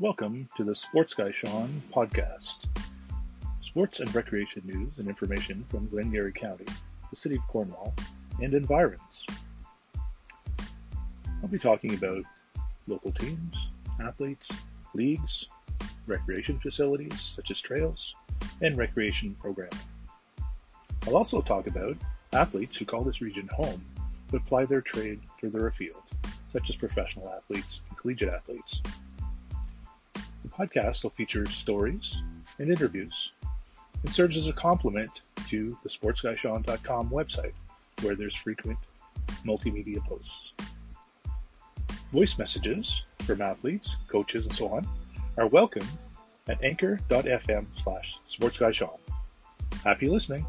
Welcome to the Sports Guy Sean podcast. Sports and recreation news and information from Glengarry County, the City of Cornwall, and environs. I'll be talking about local teams, athletes, leagues, recreation facilities such as trails, and recreation programming. I'll also talk about athletes who call this region home but ply their trade further afield, such as professional athletes and collegiate athletes. Podcast will feature stories and interviews and serves as a complement to the sportsguysean.com website, where there's frequent multimedia posts. Voice messages from athletes, coaches, and so on are welcome at anchor.fm slash sportsguysean. Happy listening.